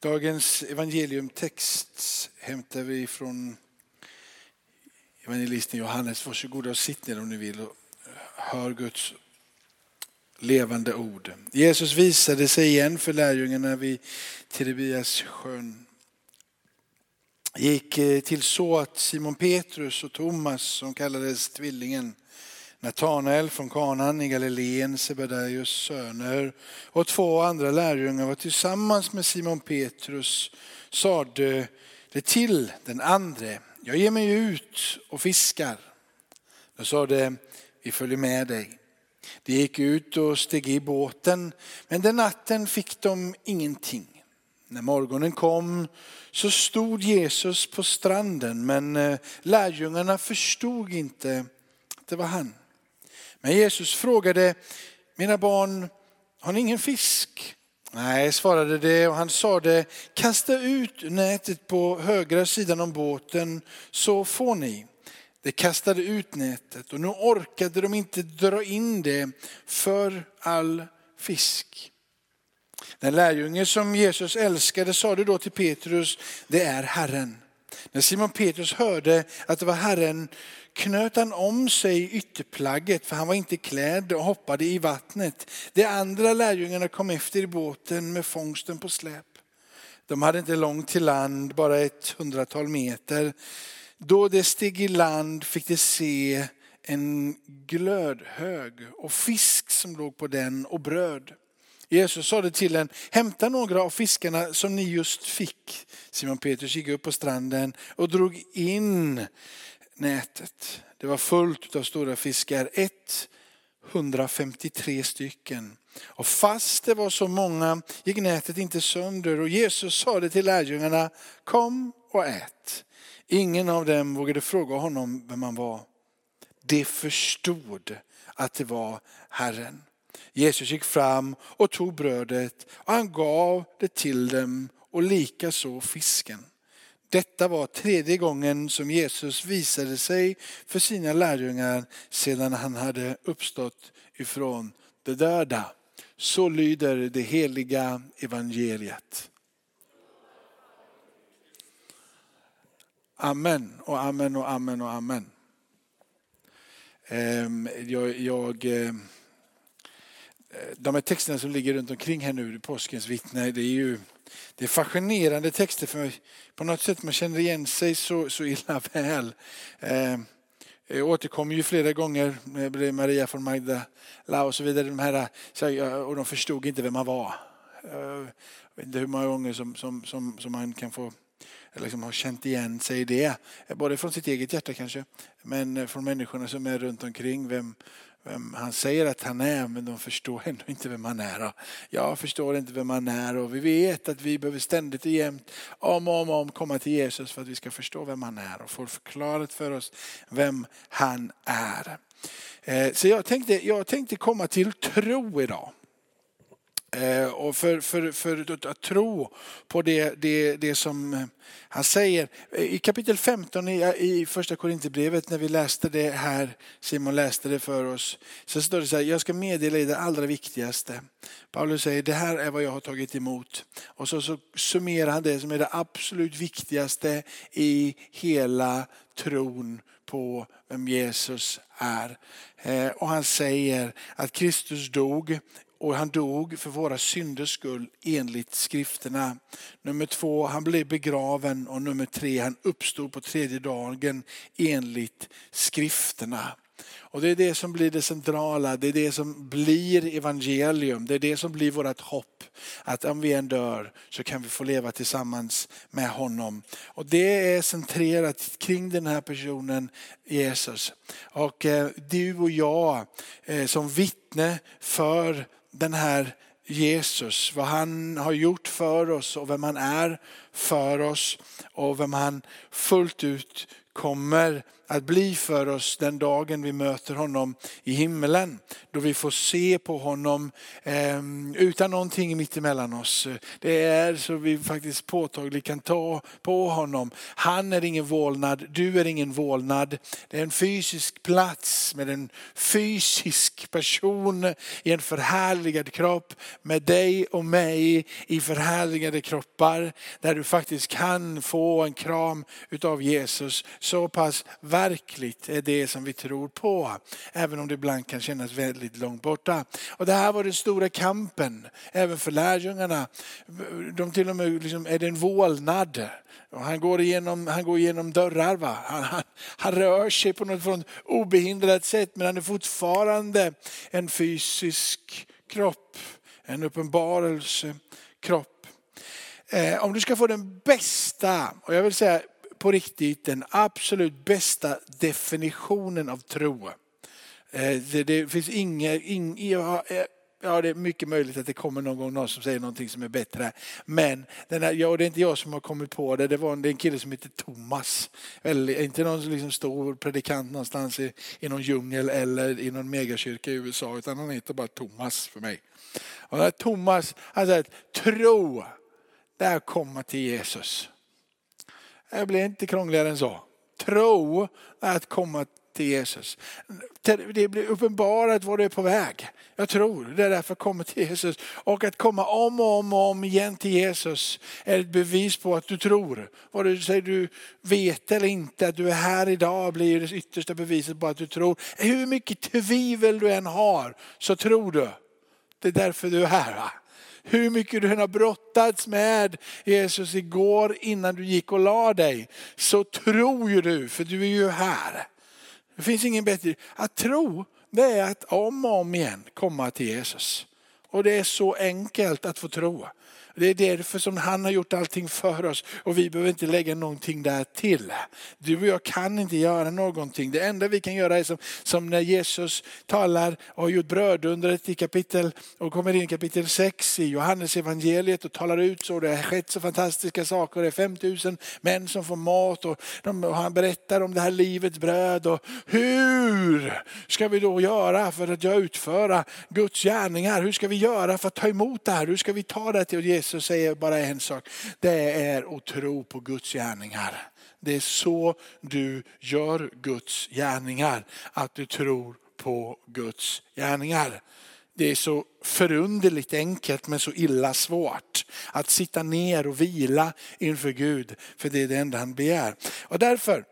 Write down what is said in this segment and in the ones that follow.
Dagens evangeliumtext hämtar vi från evangelisten Johannes. Varsågoda och sitt ner om ni vill och hör Guds levande ord. Jesus visade sig igen för lärjungarna vid Tiberias sjön. Gick eh, till så att Simon Petrus och Thomas som kallades tvillingen Natanael från Kanan i Galileen, Sebedaios söner och två andra lärjungar var tillsammans med Simon Petrus sade det till den andre, jag ger mig ut och fiskar. Då sade vi följer med dig. De gick ut och steg i båten, men den natten fick de ingenting. När morgonen kom så stod Jesus på stranden, men eh, lärjungarna förstod inte att det var han. Men Jesus frågade, mina barn, har ni ingen fisk? Nej, svarade det och han sade, kasta ut nätet på högra sidan om båten så får ni. De kastade ut nätet och nu orkade de inte dra in det för all fisk. Den lärjunge som Jesus älskade sade då till Petrus, det är Herren. När Simon Petrus hörde att det var Herren knöt han om sig ytterplagget för han var inte klädd och hoppade i vattnet. De andra lärjungarna kom efter i båten med fångsten på släp. De hade inte långt till land, bara ett hundratal meter. Då de steg i land fick de se en glödhög och fisk som låg på den och bröd. Jesus sade till en, hämta några av fiskarna som ni just fick. Simon Petrus gick upp på stranden och drog in nätet. Det var fullt av stora fiskar, 153 stycken. Och fast det var så många gick nätet inte sönder och Jesus sade till lärjungarna, kom och ät. Ingen av dem vågade fråga honom vem han var. De förstod att det var Herren. Jesus gick fram och tog brödet och han gav det till dem och likaså fisken. Detta var tredje gången som Jesus visade sig för sina lärjungar sedan han hade uppstått ifrån de döda. Så lyder det heliga evangeliet. Amen och amen och amen och amen. Ehm, jag, jag, eh, de här texterna som ligger runt omkring här nu, påskens vittne, det är ju det är fascinerande texter för på något sätt man känner igen sig så, så illa väl. Eh, jag återkommer ju flera gånger med Maria från Magdala och så vidare. De här, och de förstod inte vem man var. Eh, jag vet inte hur många gånger som, som, som, som man kan få liksom har känt igen sig i det. Både från sitt eget hjärta kanske, men från människorna som är runt omkring. Vem, vem han säger att han är, men de förstår ändå inte vem han är. Jag förstår inte vem han är och vi vet att vi behöver ständigt och jämt, om och om, om komma till Jesus för att vi ska förstå vem han är och få förklarat för oss vem han är. Eh, så jag tänkte, jag tänkte komma till tro idag. Eh, och för, för, för att tro på det, det, det som eh, han säger. Eh, I kapitel 15 i, eh, i första Korinthierbrevet när vi läste det här, Simon läste det för oss, så står det så här, jag ska meddela er det allra viktigaste. Paulus säger, det här är vad jag har tagit emot. Och så, så summerar han det som är det absolut viktigaste i hela tron på vem Jesus är. Och han säger att Kristus dog och han dog för våra synders skull enligt skrifterna. Nummer två, han blev begraven och nummer tre, han uppstod på tredje dagen enligt skrifterna. Och det är det som blir det centrala, det är det som blir evangelium, det är det som blir vårt hopp. Att om vi än dör så kan vi få leva tillsammans med honom. Och det är centrerat kring den här personen Jesus. Och eh, du och jag eh, som vittne för den här Jesus, vad han har gjort för oss och vem han är för oss och vem han fullt ut kommer att bli för oss den dagen vi möter honom i himmelen. Då vi får se på honom eh, utan någonting mitt emellan oss. Det är så vi faktiskt påtagligt kan ta på honom. Han är ingen vålnad, du är ingen vålnad. Det är en fysisk plats med en fysisk person i en förhärligad kropp med dig och mig i förhärligade kroppar. Där du faktiskt kan få en kram utav Jesus. Så pass verkligt är det som vi tror på. Även om det ibland kan kännas väldigt långt borta. Och det här var den stora kampen även för lärjungarna. De till och med liksom, är det en vålnad. Och han, går igenom, han går igenom dörrar. Va? Han, han, han rör sig på något obehindrat sätt men han är fortfarande en fysisk kropp. En uppenbarelsekropp. Eh, om du ska få den bästa, och jag vill säga på riktigt den absolut bästa definitionen av tro. Eh, det, det finns inget, ing, ja, eh, ja, det är mycket möjligt att det kommer någon gång någon som säger någonting som är bättre. Men den här, ja, det är inte jag som har kommit på det, det var en, det en kille som heter Thomas. Eller, inte någon liksom stor predikant någonstans i, i någon djungel eller i någon megakyrka i USA, utan han heter bara Thomas för mig. Och Thomas, han säger att tro, det är att komma till Jesus. Det blir inte krångligare än så. Tro är att komma till Jesus. Det blir uppenbarat var du är på väg. Jag tror det är därför jag kommer till Jesus. Och att komma om och om och om igen till Jesus är ett bevis på att du tror. Vad du säger du vet eller inte, att du är här idag blir det yttersta beviset på att du tror. Hur mycket tvivel du än har så tror du. Det är därför du är här. Va? Hur mycket du än har brottats med Jesus igår innan du gick och la dig. Så tror ju du, för du är ju här. Det finns ingen bättre. Att tro, det är att om och om igen komma till Jesus. Och det är så enkelt att få tro. Det är därför som han har gjort allting för oss och vi behöver inte lägga någonting där till. Du och jag kan inte göra någonting. Det enda vi kan göra är som, som när Jesus talar och har gjort brödundret i kapitel och kommer in i kapitel 6 i Johannes evangeliet och talar ut så. Det har skett så fantastiska saker. Det är 5000 män som får mat och, de, och han berättar om det här livets bröd. Och hur ska vi då göra för att utföra Guds gärningar? Hur ska vi göra göra för att ta emot det här? Hur ska vi ta det till Jesus säger bara en sak. Det är att tro på Guds gärningar. Det är så du gör Guds gärningar. Att du tror på Guds gärningar. Det är så förunderligt enkelt men så illa svårt. Att sitta ner och vila inför Gud. För det är det enda han begär. Och därför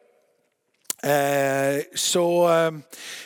Eh, så eh,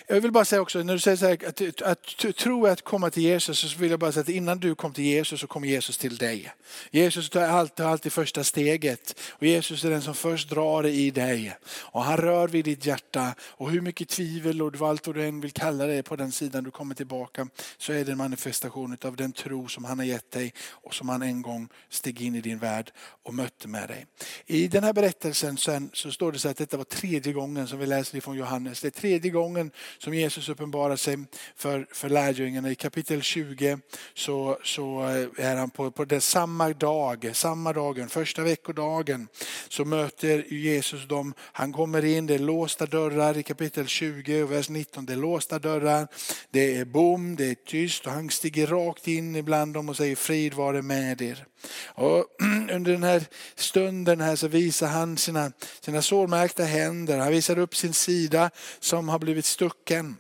jag vill bara säga också, när du säger så här, att, att, att tro är att komma till Jesus, så vill jag bara säga att innan du kom till Jesus så kom Jesus till dig. Jesus tar alltid, alltid första steget och Jesus är den som först drar i dig. Och han rör vid ditt hjärta och hur mycket tvivel och allt vad du än vill kalla det på den sidan du kommer tillbaka så är det en manifestation av den tro som han har gett dig och som han en gång steg in i din värld och mötte med dig. I den här berättelsen sen, så står det så att detta var tredje gången som vi läser ifrån Johannes. Det är tredje gången som Jesus uppenbarar sig för, för lärjungarna. I kapitel 20 så, så eh, är han på, på det samma dag, samma dagen, första veckodagen, så möter Jesus dem. Han kommer in, det är låsta dörrar i kapitel 20 och vers 19. Det är låsta dörrar, det är bom, det är tyst och han stiger rakt in ibland dem och säger frid vare med er. Och under den här stunden här så visar han sina, sina sårmärkta händer, han visar upp sin sida som har blivit stucken.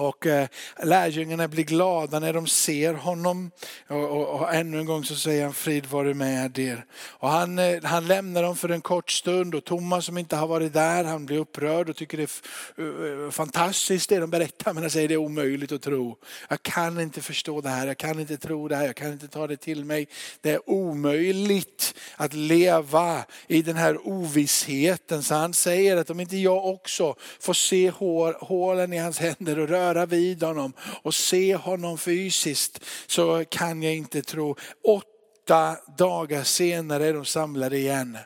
Och eh, lärjungarna blir glada när de ser honom. Och, och, och ännu en gång så säger han frid vare med er. Och han, eh, han lämnar dem för en kort stund och Thomas som inte har varit där han blir upprörd och tycker det är eh, fantastiskt det de berättar. Men han säger det är omöjligt att tro. Jag kan inte förstå det här, jag kan inte tro det här, jag kan inte ta det till mig. Det är omöjligt att leva i den här ovissheten. Så han säger att om inte jag också får se hålen i hans händer och röra vid honom och se honom fysiskt så kan jag inte tro. Åtta dagar senare är de samlade igen.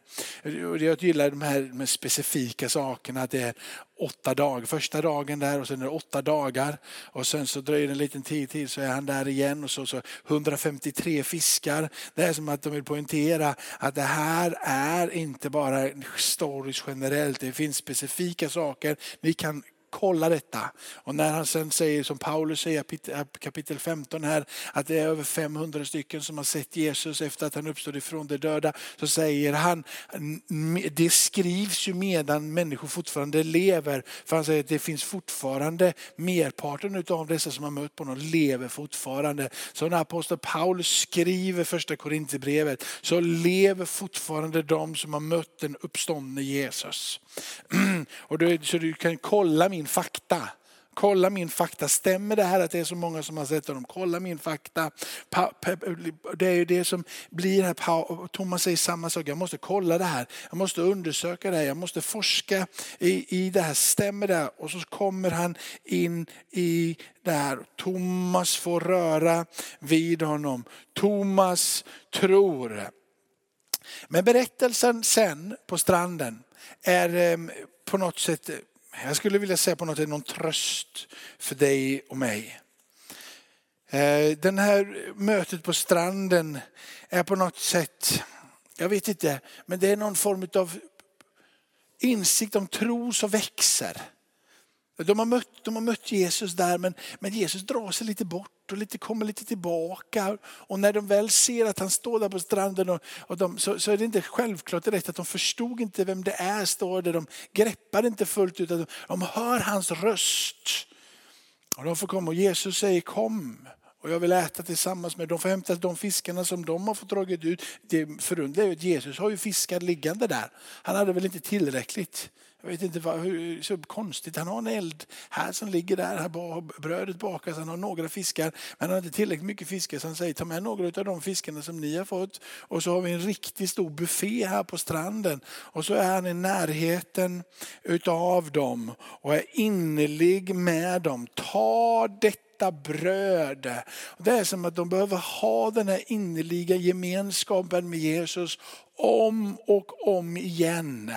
Jag gillar de här med specifika sakerna. att Det är åtta dagar. Första dagen där och sen är det åtta dagar. Och sen så dröjer det en liten tid till så är han där igen och så, så 153 fiskar. Det är som att de vill poängtera att det här är inte bara stories generellt. Det finns specifika saker. Ni kan kolla detta. Och när han sen säger som Paulus säger kapitel 15 här att det är över 500 stycken som har sett Jesus efter att han uppstod ifrån de döda. Så säger han, det skrivs ju medan människor fortfarande lever. För han säger att det finns fortfarande, merparten av dessa som har mött på honom lever fortfarande. Så när apostel Paulus skriver första Korinthierbrevet så lever fortfarande de som har mött den uppståndne Jesus. Och du, så du kan kolla min fakta. Kolla min fakta, stämmer det här att det är så många som har sett honom? Kolla min fakta. Det är ju det som blir här, Thomas säger samma sak, jag måste kolla det här, jag måste undersöka det här, jag måste forska i, i det här, stämmer det? Och så kommer han in i det här, Thomas får röra vid honom. Thomas tror. Men berättelsen sen på stranden är ehm, på något sätt, jag skulle vilja säga på något sätt någon tröst för dig och mig. Eh, den här mötet på stranden är på något sätt, jag vet inte, men det är någon form av insikt om tro som växer. De har mött, de har mött Jesus där men, men Jesus drar sig lite bort och lite, kommer lite tillbaka. Och när de väl ser att han står där på stranden och, och de, så, så, är det inte självklart direkt att de förstod inte vem det är. Står det. De greppar inte fullt ut. De, de hör hans röst. Och de får komma och Jesus säger kom och jag vill äta tillsammans med dem. De får hämta de fiskarna som de har fått dragit ut. Det förundliga är att Jesus har ju fiskar liggande där. Han hade väl inte tillräckligt. Jag vet inte vad, hur, så konstigt. Han har en eld här som ligger där, här brödet bakas, han har några fiskar. Men han har inte tillräckligt mycket fiskar så han säger ta med några av de fiskarna som ni har fått. Och så har vi en riktigt stor buffé här på stranden. Och så är han i närheten utav dem och är innerlig med dem. Ta detta bröd. Det är som att de behöver ha den här innerliga gemenskapen med Jesus om och om igen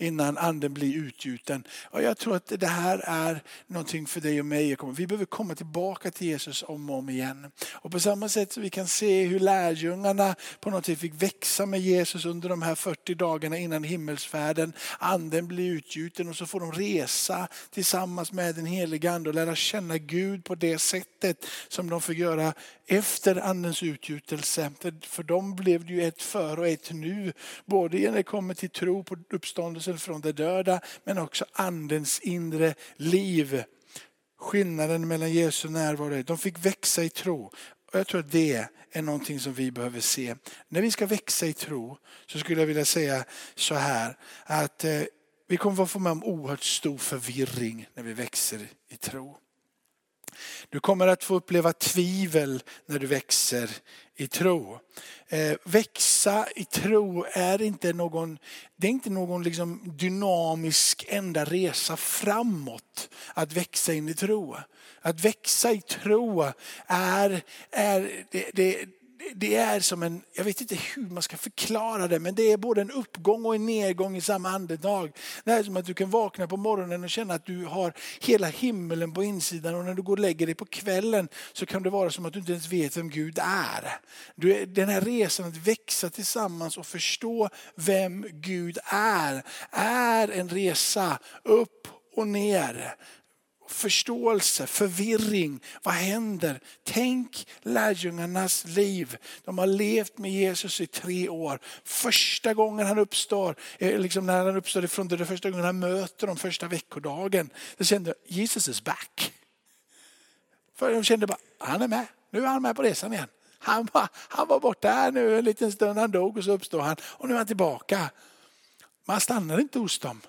innan anden blir utgjuten. Och jag tror att det här är någonting för dig och mig. Vi behöver komma tillbaka till Jesus om och om igen. Och på samma sätt som vi kan se hur lärjungarna på något sätt fick växa med Jesus under de här 40 dagarna innan himmelsfärden. Anden blir utgjuten och så får de resa tillsammans med den helige ande och lära känna Gud på det sättet som de fick göra efter andens utgjutelse. För dem blev det ju ett före och ett nu. Både när det kommer till tro på uppståndelsen från de döda men också andens inre liv. Skillnaden mellan Jesu närvaro, de fick växa i tro. Och jag tror att det är någonting som vi behöver se. När vi ska växa i tro så skulle jag vilja säga så här att eh, vi kommer att få med om oerhört stor förvirring när vi växer i tro. Du kommer att få uppleva tvivel när du växer i tro. Eh, växa i tro är inte någon, det är inte någon liksom dynamisk enda resa framåt att växa in i tro. Att växa i tro är, är det, det det är som en, jag vet inte hur man ska förklara det, men det är både en uppgång och en nedgång i samma andetag. Det är som att du kan vakna på morgonen och känna att du har hela himlen på insidan och när du går och lägger dig på kvällen så kan det vara som att du inte ens vet vem Gud är. Du, den här resan att växa tillsammans och förstå vem Gud är, är en resa upp och ner förståelse, förvirring. Vad händer? Tänk lärjungarnas liv. De har levt med Jesus i tre år. Första gången han uppstår, eh, liksom när han uppstår ifrån det, första gången han möter dem första veckodagen. Då kände Jesus is back. För de kände bara, han är med. Nu är han med på resan igen. Han var, han var borta här nu en liten stund, han dog och så uppstår han och nu är han tillbaka. Man stannar inte hos dem.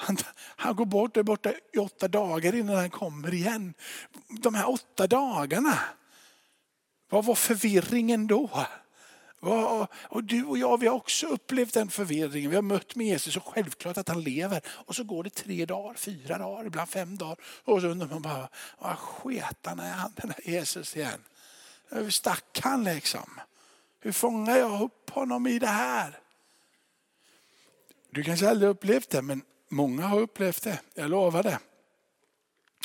Han, han går bort, och är borta i åtta dagar innan han kommer igen. De här åtta dagarna, vad var förvirringen då? Och du och jag vi har också upplevt den förvirringen. Vi har mött med Jesus och självklart att han lever. Och så går det tre dagar, fyra dagar, ibland fem dagar. Och så undrar man bara, vad sketan är han den här Jesus igen? Hur stack han liksom? Hur fångar jag upp honom i det här? Du kanske aldrig upplevt det men många har upplevt det, jag lovar det.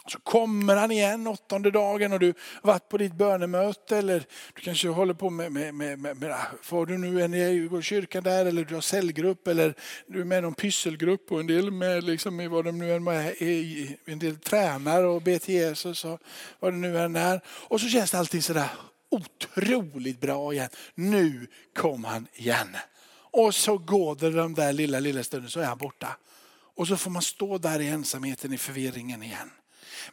Så kommer han igen åttonde dagen och du har varit på ditt bönemöte eller du kanske håller på med, med, med, med, med vad du nu än är, i kyrkan där eller du har cellgrupp eller du är med i någon pysselgrupp och en del med liksom i vad de nu än är i, en del tränar och ber till Jesus och vad det nu än är. Och så känns det allting sådär otroligt bra igen. Nu kom han igen. Och så går det den där lilla, lilla stunden så är han borta. Och så får man stå där i ensamheten i förvirringen igen.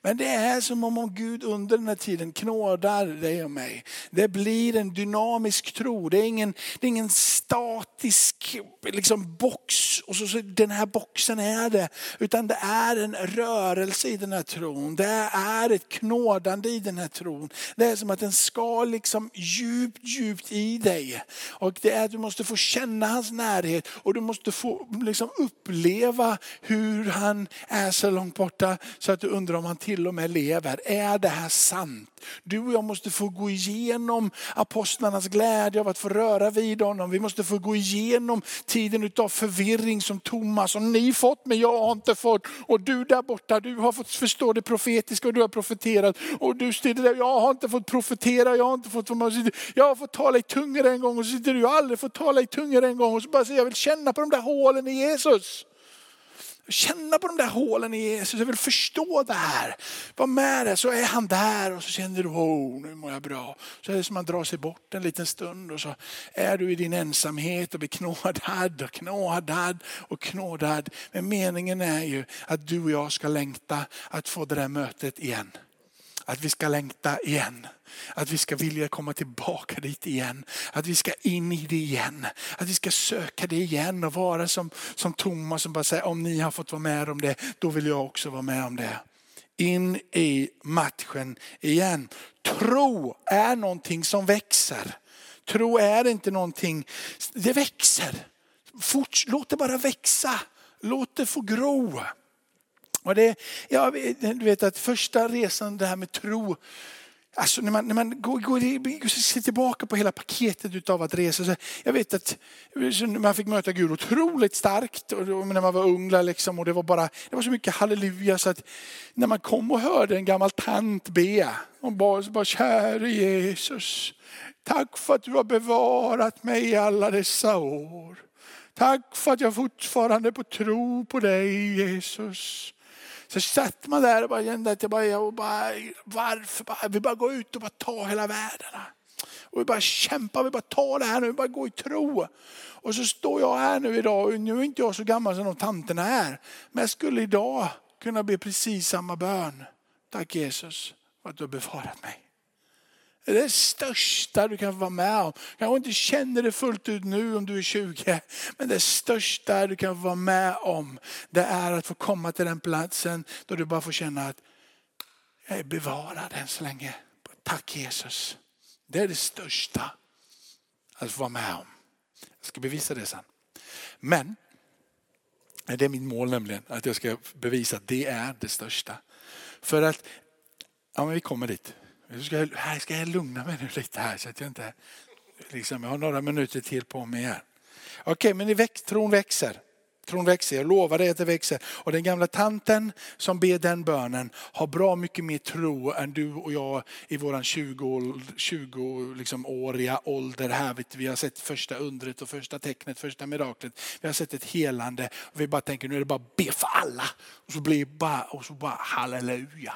Men det är som om Gud under den här tiden knådar dig och mig. Det blir en dynamisk tro. Det är ingen, det är ingen statisk liksom, box och så, så den här boxen är det. Utan det är en rörelse i den här tron. Det är ett knådande i den här tron. Det är som att den ska liksom djupt, djupt i dig. Och det är att du måste få känna hans närhet och du måste få liksom uppleva hur han är så långt borta så att du undrar om han till och med lever. Är det här sant? Du och jag måste få gå igenom apostlarnas glädje av att få röra vid honom. Vi måste få gå igenom tiden av förvirring som Thomas. Och ni fått men jag har inte fått. Och du där borta, du har fått förstå det profetiska och du har profeterat. Och du sitter där, jag har inte fått profetera, jag har inte fått, jag har fått tala i tungor en gång och så sitter du, jag har aldrig fått tala i tungor en gång. Och så bara säger jag vill känna på de där hålen i Jesus känna på de där hålen i Jesus. Jag vill förstå det här. Var med det, så är han där och så känner du, oh, nu mår jag bra. Så är det som man drar sig bort en liten stund och så är du i din ensamhet och blir knådad och knådad och knådad. Men meningen är ju att du och jag ska längta att få det där mötet igen. Att vi ska längta igen. Att vi ska vilja komma tillbaka dit igen. Att vi ska in i det igen. Att vi ska söka det igen och vara som, som Thomas som bara säger om ni har fått vara med om det, då vill jag också vara med om det. In i matchen igen. Tro är någonting som växer. Tro är inte någonting, det växer. Fort, låt det bara växa. Låt det få gro. Och det, ja, du vet att första resan, det här med tro, Alltså när man, när man går, går, ser tillbaka på hela paketet av att resa. Så jag vet att man fick möta Gud otroligt starkt och när man var ung. Liksom, och det, var bara, det var så mycket halleluja så att när man kom och hörde en gammal tant be. Och bara, bara käre Jesus, tack för att du har bevarat mig i alla dessa år. Tack för att jag fortfarande får tro på dig Jesus. Så satt man där och bara kände att jag bara, jag bara varför? Bara, vi bara går ut och bara ta hela världen. Och vi bara kämpar, vi bara tar det här nu, vi bara går i tro. Och så står jag här nu idag, och nu är inte jag så gammal som de tanterna är. Men jag skulle idag kunna be precis samma bön. Tack Jesus för att du har bevarat mig. Det är det största du kan vara med om. Kanske inte känner det fullt ut nu om du är 20. Men det största du kan vara med om det är att få komma till den platsen då du bara får känna att jag är bevarad än så länge. Tack Jesus. Det är det största att få vara med om. Jag ska bevisa det sen. Men det är mitt mål nämligen, att jag ska bevisa att det är det största. För att, ja men vi kommer dit. Nu ska jag, här ska jag lugna mig nu lite här så att jag inte, liksom, jag har några minuter till på mig här. Okej, men väx, tron växer. Tron växer, jag lovar dig att det växer. Och den gamla tanten som ber den bönen har bra mycket mer tro än du och jag i våran 20-åriga 20 liksom, ålder. Här, vi har sett första undret och första tecknet, första miraklet. Vi har sett ett helande. Och vi bara tänker nu är det bara att be för alla. Och så blir bara, och så bara halleluja.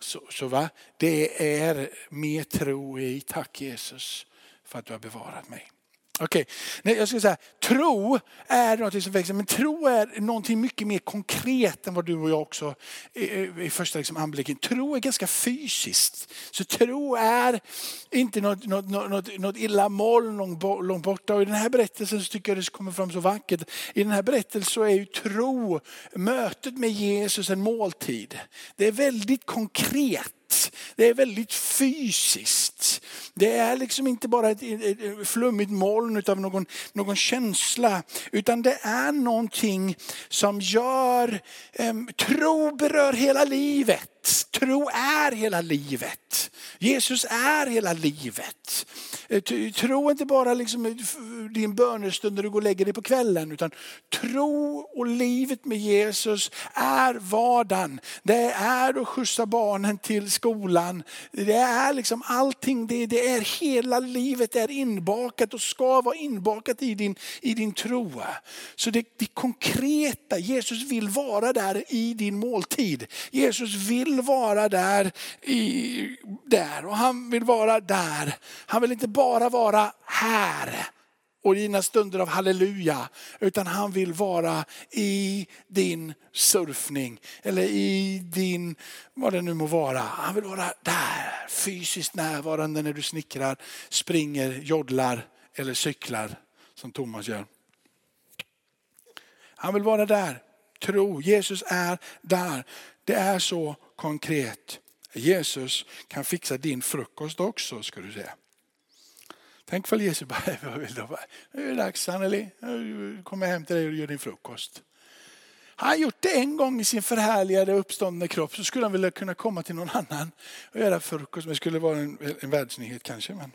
Så, så va? Det är mer tro i, tack Jesus för att du har bevarat mig. Okej, okay. jag skulle säga tro är något som växer, men tro är någonting mycket mer konkret än vad du och jag också i första liksom anblicken. Tro är ganska fysiskt. Så tro är inte något, något, något, något illamål långt borta. Och i den här berättelsen så tycker jag det kommer fram så vackert. I den här berättelsen så är ju tro, mötet med Jesus en måltid. Det är väldigt konkret. Det är väldigt fysiskt. Det är liksom inte bara ett, ett flummigt moln av någon, någon känsla. Utan det är någonting som gör, um, tro berör hela livet. Tro är hela livet. Jesus är hela livet. Eh, tro inte bara liksom eh, din bönestund när du går och lägger dig på kvällen. Utan tro och livet med Jesus är vardagen. Det är att skjutsa barnen till skolan. Det är liksom allting, det, det är hela livet är inbakat och ska vara inbakat i din, i din tro. Så det, det konkreta, Jesus vill vara där i din måltid. Jesus vill vara där, i, där och han vill vara där. Han vill inte bara vara här och dina stunder av halleluja. Utan han vill vara i din surfning eller i din, vad det nu må vara. Han vill vara där, fysiskt närvarande när du snickrar, springer, joddlar eller cyklar som Thomas gör. Han vill vara där. Tro, Jesus är där. Det är så konkret. Jesus kan fixa din frukost också ska du säga. Tänk för Jesus bara, nu är det dags Anneli, nu kommer jag hem till dig och gör din frukost. Har han gjort det en gång i sin förhärligade uppståndne kropp så skulle han vilja kunna komma till någon annan och göra frukost. Det skulle vara en, en världsnyhet kanske. Men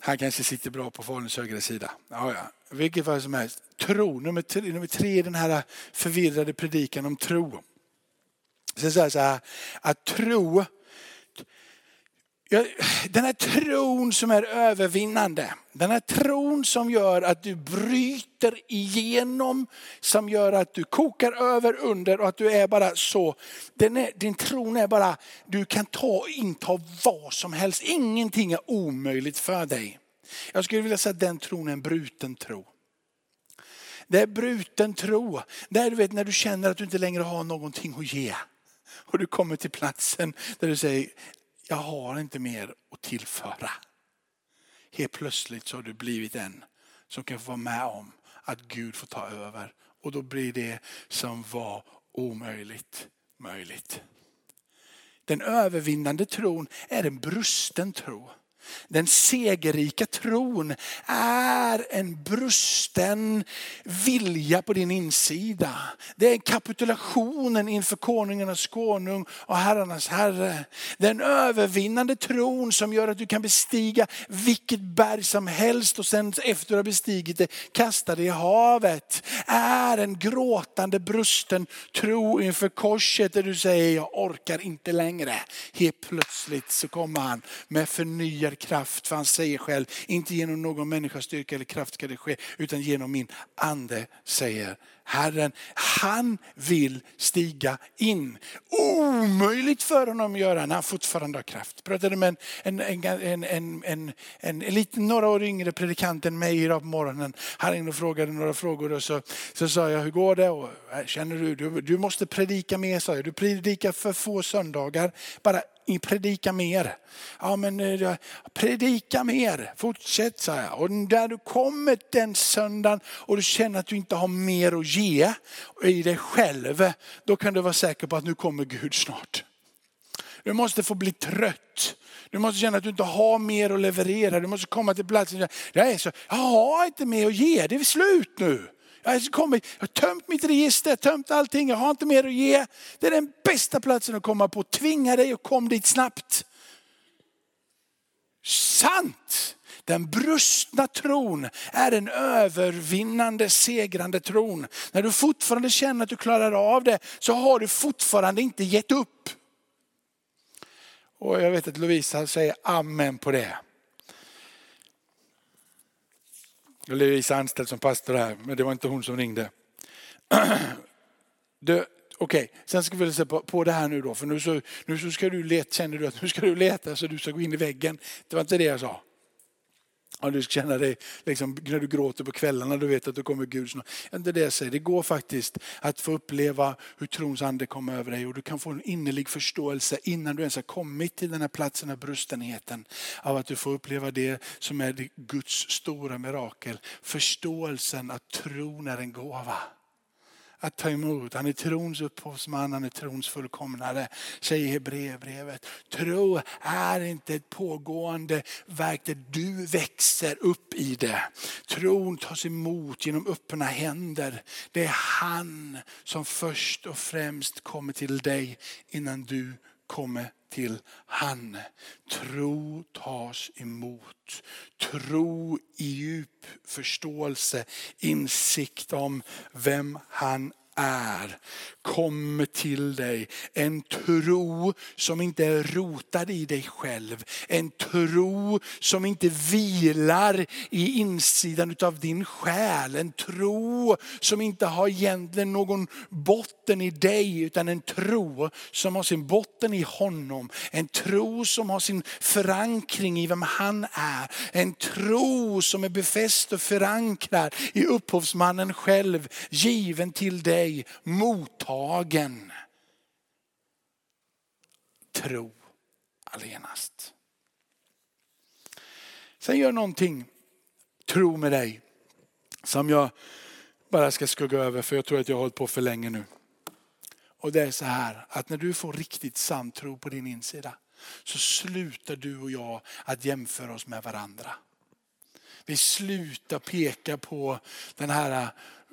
han kanske sitter bra på Faluns högra sida. Ja, ja. Vilket fall som helst. Tro, nummer tre, nummer tre i den här förvirrade predikan om tro. Så säger så här, att tro den här tron som är övervinnande, den här tron som gör att du bryter igenom, som gör att du kokar över under och att du är bara så. Den är, din tron är bara, du kan ta inta vad som helst. Ingenting är omöjligt för dig. Jag skulle vilja säga att den tron är en bruten tro. Det är bruten tro. Det är du vet när du känner att du inte längre har någonting att ge. Och du kommer till platsen där du säger, jag har inte mer att tillföra. Helt plötsligt så har du blivit en som kan få vara med om att Gud får ta över. Och då blir det som var omöjligt möjligt. Den övervinnande tron är en brusten tro. Den segerrika tron är en brusten vilja på din insida. Det är kapitulationen inför konungarnas konung och herrarnas herre. Den övervinnande tron som gör att du kan bestiga vilket berg som helst och sen efter du har bestigit det kasta det i havet. Är en gråtande brusten tro inför korset där du säger jag orkar inte längre. Helt plötsligt så kommer han med förnyad er kraft. För han säger själv, inte genom någon människas styrka eller kraft ska det ske, utan genom min ande, säger Herren. Han vill stiga in. Omöjligt för honom att göra när han fortfarande har kraft. Jag pratade med en, en, en, en, en, en, lite några år yngre predikant än mig idag på morgonen. Han ringde och frågade några frågor och så, så sa jag, hur går det? Och, äh, känner du, du, du måste predika mer, sa jag. Du predikar för få söndagar. Bara predika mer. Ja men eh, predika mer, fortsätt sa jag. Och när du kommer den söndagen och du känner att du inte har mer att ge i dig själv, då kan du vara säker på att nu kommer Gud snart. Du måste få bli trött. Du måste känna att du inte har mer att leverera. Du måste komma till platsen. Jag, är så, jag har inte mer att ge, det är slut nu. Jag har, kommit, jag har tömt mitt register, tömt allting, jag har inte mer att ge. Det är den bästa platsen att komma på. Tvinga dig och kom dit snabbt. Sant! Den brustna tron är en övervinnande, segrande tron. När du fortfarande känner att du klarar av det så har du fortfarande inte gett upp. Och jag vet att Lovisa säger amen på det. Lovisa är anställd som pastor här, men det var inte hon som ringde. Okej, okay. sen ska vi se på, på det här nu då, för nu så, nu så ska du leta, känner du att nu ska du leta så du ska gå in i väggen. Det var inte det jag sa. Och du ska känna dig, liksom, när du gråter på kvällarna, du vet att du kommer Gud snart. Det säger. Det går faktiskt att få uppleva hur trons ande kommer över dig och du kan få en innerlig förståelse innan du ens har kommit till den här platsen av brustenheten. Av att du får uppleva det som är Guds stora mirakel. Förståelsen att tron är en gåva att ta emot. Han är trons upphovsman, han är trons fullkomnare, säger Hebreerbrevet. Tro är inte ett pågående verk där du växer upp i det. Tron tas emot genom öppna händer. Det är han som först och främst kommer till dig innan du kommer till han. Tro tas emot. Tro i djup förståelse, insikt om vem han är kommer till dig. En tro som inte är rotad i dig själv. En tro som inte vilar i insidan av din själ. En tro som inte har egentligen någon botten i dig utan en tro som har sin botten i honom. En tro som har sin förankring i vem han är. En tro som är befäst och förankrad i upphovsmannen själv, given till dig, mottagen. Tro allenast. Sen gör någonting, tro med dig, som jag bara ska skugga över för jag tror att jag har hållit på för länge nu. Och det är så här att när du får riktigt sann tro på din insida så slutar du och jag att jämföra oss med varandra. Vi slutar peka på den här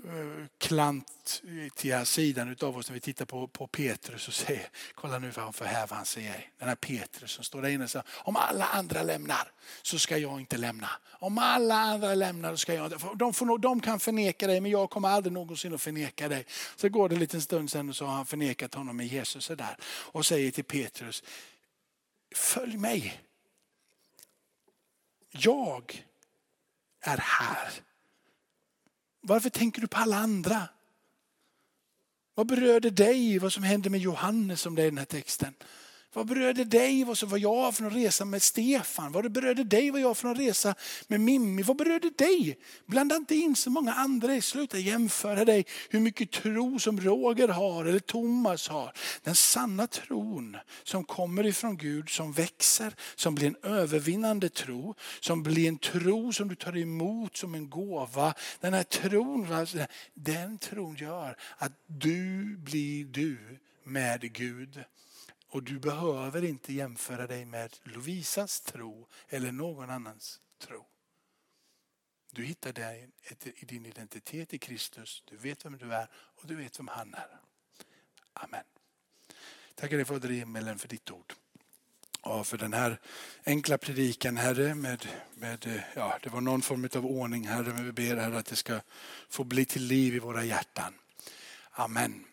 Eh, klantiga sidan utav oss när vi tittar på, på Petrus och säger, kolla nu vad han förhäver han sig. Den här Petrus som står där inne och säger, om alla andra lämnar så ska jag inte lämna. Om alla andra lämnar så ska jag inte. De, får, de kan förneka dig men jag kommer aldrig någonsin att förneka dig. Så går det en liten stund sen och så har han förnekat honom med Jesus är där och säger till Petrus, följ mig. Jag är här. Varför tänker du på alla andra? Vad berör det dig vad som hände med Johannes om det är i den här texten? Vad berörde dig vad, var jag har för en resa med Stefan? Vad berörde dig vad jag har för en resa med Mimmi? Vad berörde dig? Blanda inte in så många andra. Sluta jämföra dig hur mycket tro som Roger har eller Thomas har. Den sanna tron som kommer ifrån Gud som växer, som blir en övervinnande tro, som blir en tro som du tar emot som en gåva. Den här tron, den tron gör att du blir du med Gud. Och du behöver inte jämföra dig med Lovisas tro eller någon annans tro. Du hittar dig i din identitet i Kristus. Du vet vem du är och du vet vem han är. Amen. Tackar dig Fader i himmelen för ditt ord. Ja, för den här enkla predikan Herre. Med, med, ja, det var någon form av ordning Herre. Men vi ber Herre att det ska få bli till liv i våra hjärtan. Amen.